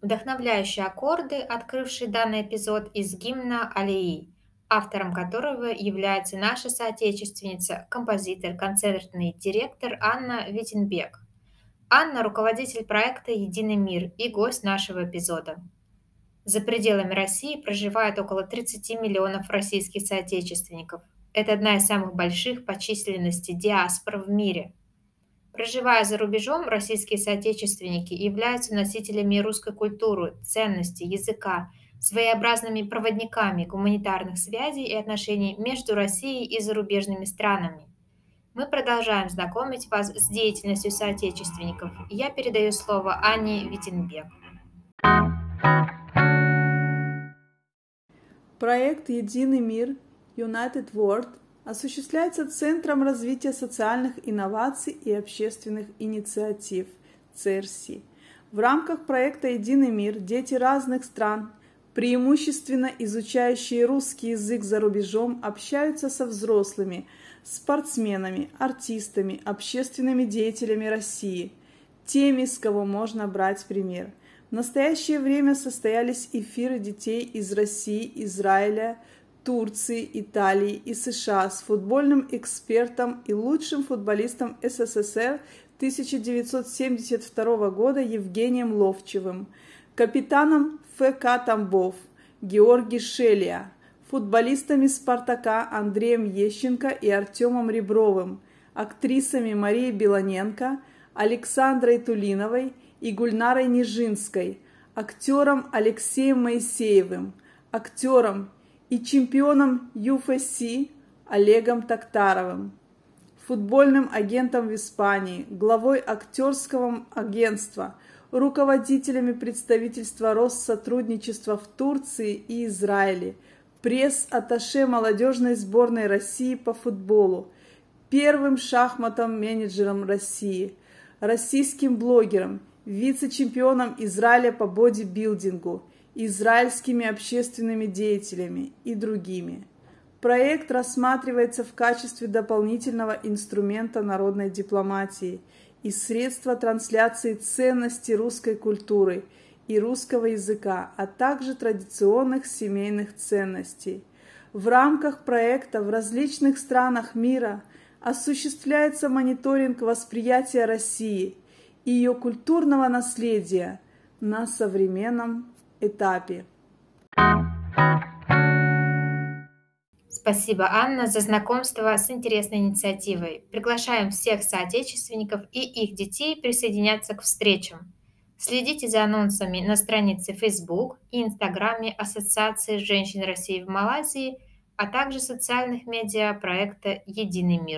Вдохновляющие аккорды, открывшие данный эпизод из гимна Алии, автором которого является наша соотечественница, композитор, концертный директор Анна Витенбек. Анна– руководитель проекта «Единый мир» и гость нашего эпизода. За пределами России проживает около 30 миллионов российских соотечественников. Это одна из самых больших по численности диаспор в мире. Проживая за рубежом, российские соотечественники являются носителями русской культуры, ценностей, языка, своеобразными проводниками гуманитарных связей и отношений между Россией и зарубежными странами. Мы продолжаем знакомить вас с деятельностью соотечественников. Я передаю слово Анне Витенбек. Проект «Единый мир» United World осуществляется Центром развития социальных инноваций и общественных инициатив ЦРСИ. В рамках проекта «Единый мир» дети разных стран, преимущественно изучающие русский язык за рубежом, общаются со взрослыми, спортсменами, артистами, общественными деятелями России, теми, с кого можно брать пример – в настоящее время состоялись эфиры детей из России, Израиля, Турции, Италии и США с футбольным экспертом и лучшим футболистом СССР 1972 года Евгением Ловчевым, капитаном ФК Тамбов Георгий Шелия, футболистами «Спартака» Андреем Ещенко и Артемом Ребровым, актрисами Марией Белоненко, Александрой Тулиновой – и Гульнарой Нижинской, актером Алексеем Моисеевым, актером и чемпионом UFC Олегом Токтаровым, футбольным агентом в Испании, главой актерского агентства, руководителями представительства Россотрудничества в Турции и Израиле, пресс-атташе молодежной сборной России по футболу, первым шахматом-менеджером России, российским блогером, вице-чемпионом Израиля по бодибилдингу, израильскими общественными деятелями и другими. Проект рассматривается в качестве дополнительного инструмента народной дипломатии и средства трансляции ценностей русской культуры и русского языка, а также традиционных семейных ценностей. В рамках проекта в различных странах мира осуществляется мониторинг восприятия России – и ее культурного наследия на современном этапе. Спасибо, Анна, за знакомство с интересной инициативой. Приглашаем всех соотечественников и их детей присоединяться к встречам. Следите за анонсами на странице Facebook и Инстаграме Ассоциации женщин России в Малайзии, а также социальных медиа проекта «Единый мир».